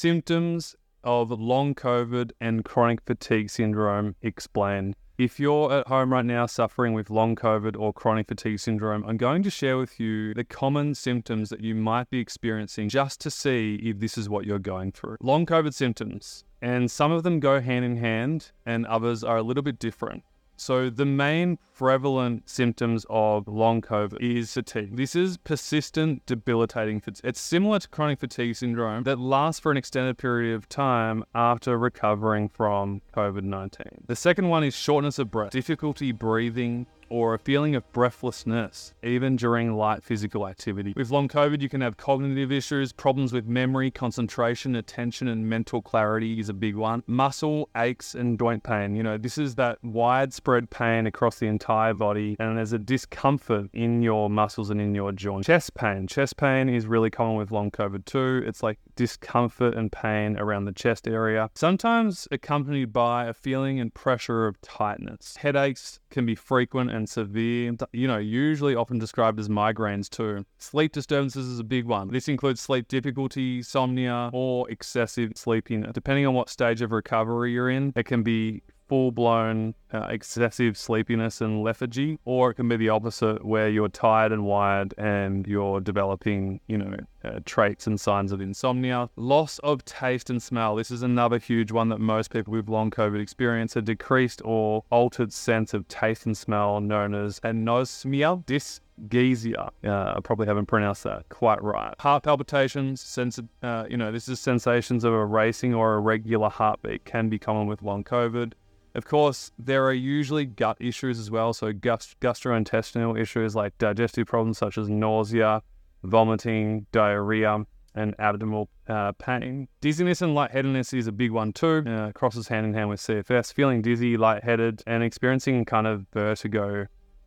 Symptoms of long COVID and chronic fatigue syndrome explained. If you're at home right now suffering with long COVID or chronic fatigue syndrome, I'm going to share with you the common symptoms that you might be experiencing just to see if this is what you're going through. Long COVID symptoms, and some of them go hand in hand, and others are a little bit different. So, the main prevalent symptoms of long COVID is fatigue. This is persistent, debilitating fatigue. It's similar to chronic fatigue syndrome that lasts for an extended period of time after recovering from COVID 19. The second one is shortness of breath, difficulty breathing, or a feeling of breathlessness, even during light physical activity. With long COVID, you can have cognitive issues, problems with memory, concentration, attention, and mental clarity is a big one. Muscle aches and joint pain. You know, this is that widespread pain across the entire body, and there's a discomfort in your muscles and in your joints. Chest pain. Chest pain is really common with long COVID too. It's like discomfort and pain around the chest area, sometimes accompanied by a feeling and pressure of tightness. Headaches can be frequent and and severe, you know, usually often described as migraines too. Sleep disturbances is a big one. This includes sleep difficulty, insomnia, or excessive sleepiness. Depending on what stage of recovery you're in, it can be full blown uh, excessive sleepiness and lethargy, or it can be the opposite where you're tired and wired and you're developing, you know, uh, traits and signs of insomnia. Loss of taste and smell. This is another huge one that most people with long COVID experience a decreased or altered sense of taste and smell known as anosmia. This Gazia. Uh, I probably haven't pronounced that quite right. Heart palpitations, sens- uh, you know, this is sensations of a racing or irregular heartbeat can be common with long COVID. Of course, there are usually gut issues as well, so gastrointestinal issues like digestive problems such as nausea, vomiting, diarrhea, and abdominal uh, pain. Dizziness and lightheadedness is a big one too. Uh, crosses hand in hand with CFS. Feeling dizzy, lightheaded, and experiencing kind of vertigo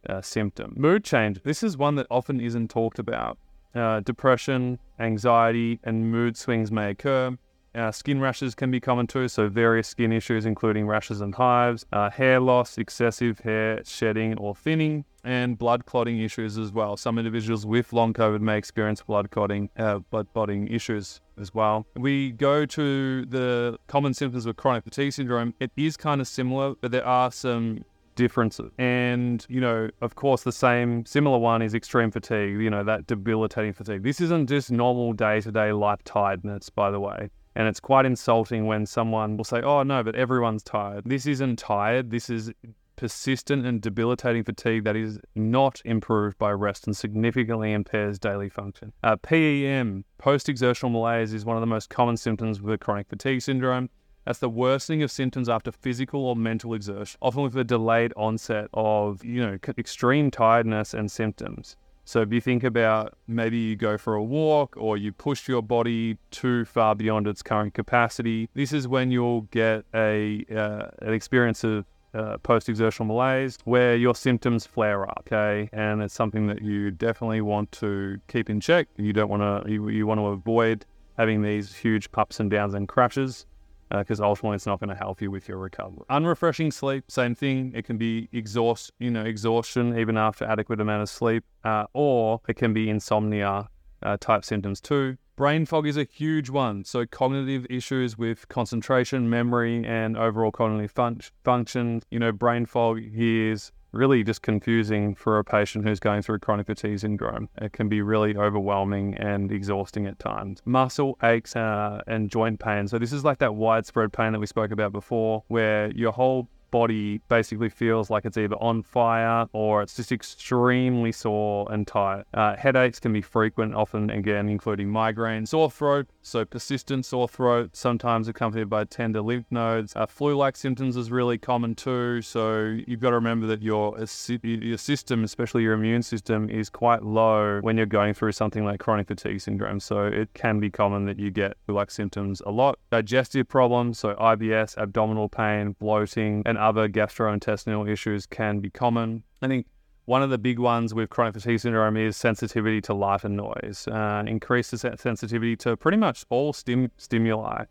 uh, symptom. Mood change. This is one that often isn't talked about. Uh, depression, anxiety, and mood swings may occur. Uh, skin rashes can be common too, so various skin issues, including rashes and hives, uh, hair loss, excessive hair shedding or thinning, and blood clotting issues as well. Some individuals with long COVID may experience blood clotting, uh, blood clotting issues as well. We go to the common symptoms of chronic fatigue syndrome. It is kind of similar, but there are some differences. And, you know, of course, the same similar one is extreme fatigue, you know, that debilitating fatigue. This isn't just normal day to day life tiredness, by the way. And it's quite insulting when someone will say, oh, no, but everyone's tired. This isn't tired. This is persistent and debilitating fatigue that is not improved by rest and significantly impairs daily function. Uh, PEM, post exertional malaise, is one of the most common symptoms with chronic fatigue syndrome. That's the worsening of symptoms after physical or mental exertion, often with a delayed onset of, you know, extreme tiredness and symptoms. So if you think about maybe you go for a walk or you push your body too far beyond its current capacity, this is when you'll get a uh, an experience of uh, post-exertional malaise where your symptoms flare up okay? And it's something that you definitely want to keep in check. You don't want to you, you want to avoid having these huge ups and downs and crashes because uh, ultimately it's not going to help you with your recovery. Unrefreshing sleep, same thing. It can be exhaust, you know, exhaustion even after adequate amount of sleep, uh, or it can be insomnia uh, type symptoms too. Brain fog is a huge one. So cognitive issues with concentration, memory, and overall cognitive fun- function. You know, brain fog is really just confusing for a patient who's going through chronic fatigue syndrome. It can be really overwhelming and exhausting at times. Muscle aches uh, and joint pain. So, this is like that widespread pain that we spoke about before, where your whole body basically feels like it's either on fire or it's just extremely sore and tight. Uh, headaches can be frequent, often again including migraine, sore throat, so persistent sore throat, sometimes accompanied by tender lymph nodes. Uh, flu-like symptoms is really common too, so you've got to remember that your your system, especially your immune system, is quite low when you're going through something like chronic fatigue syndrome. So it can be common that you get flu-like symptoms a lot. Digestive problems, so IBS, abdominal pain, bloating, and other gastrointestinal issues can be common. I think one of the big ones with chronic fatigue syndrome is sensitivity to light and noise. Uh, increases sensitivity to pretty much all stim- stimuli.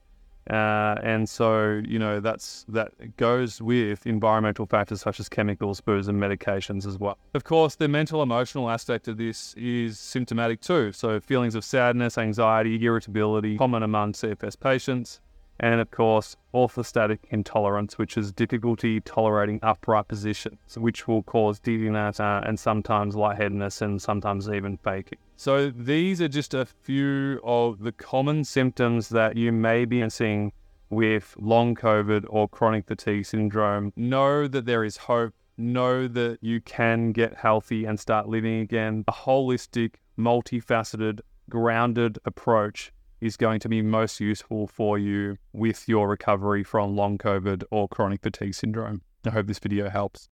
Uh, and so, you know, that's that goes with environmental factors such as chemicals, booze, and medications as well. Of course, the mental emotional aspect of this is symptomatic too. So, feelings of sadness, anxiety, irritability, common among CFS patients and of course, orthostatic intolerance, which is difficulty tolerating upright positions, which will cause dizziness uh, and sometimes lightheadedness and sometimes even faking. So, these are just a few of the common symptoms that you may be seeing with long COVID or chronic fatigue syndrome. Know that there is hope. Know that you can get healthy and start living again. A holistic, multifaceted, grounded approach is going to be most useful for you with your recovery from long COVID or chronic fatigue syndrome. I hope this video helps.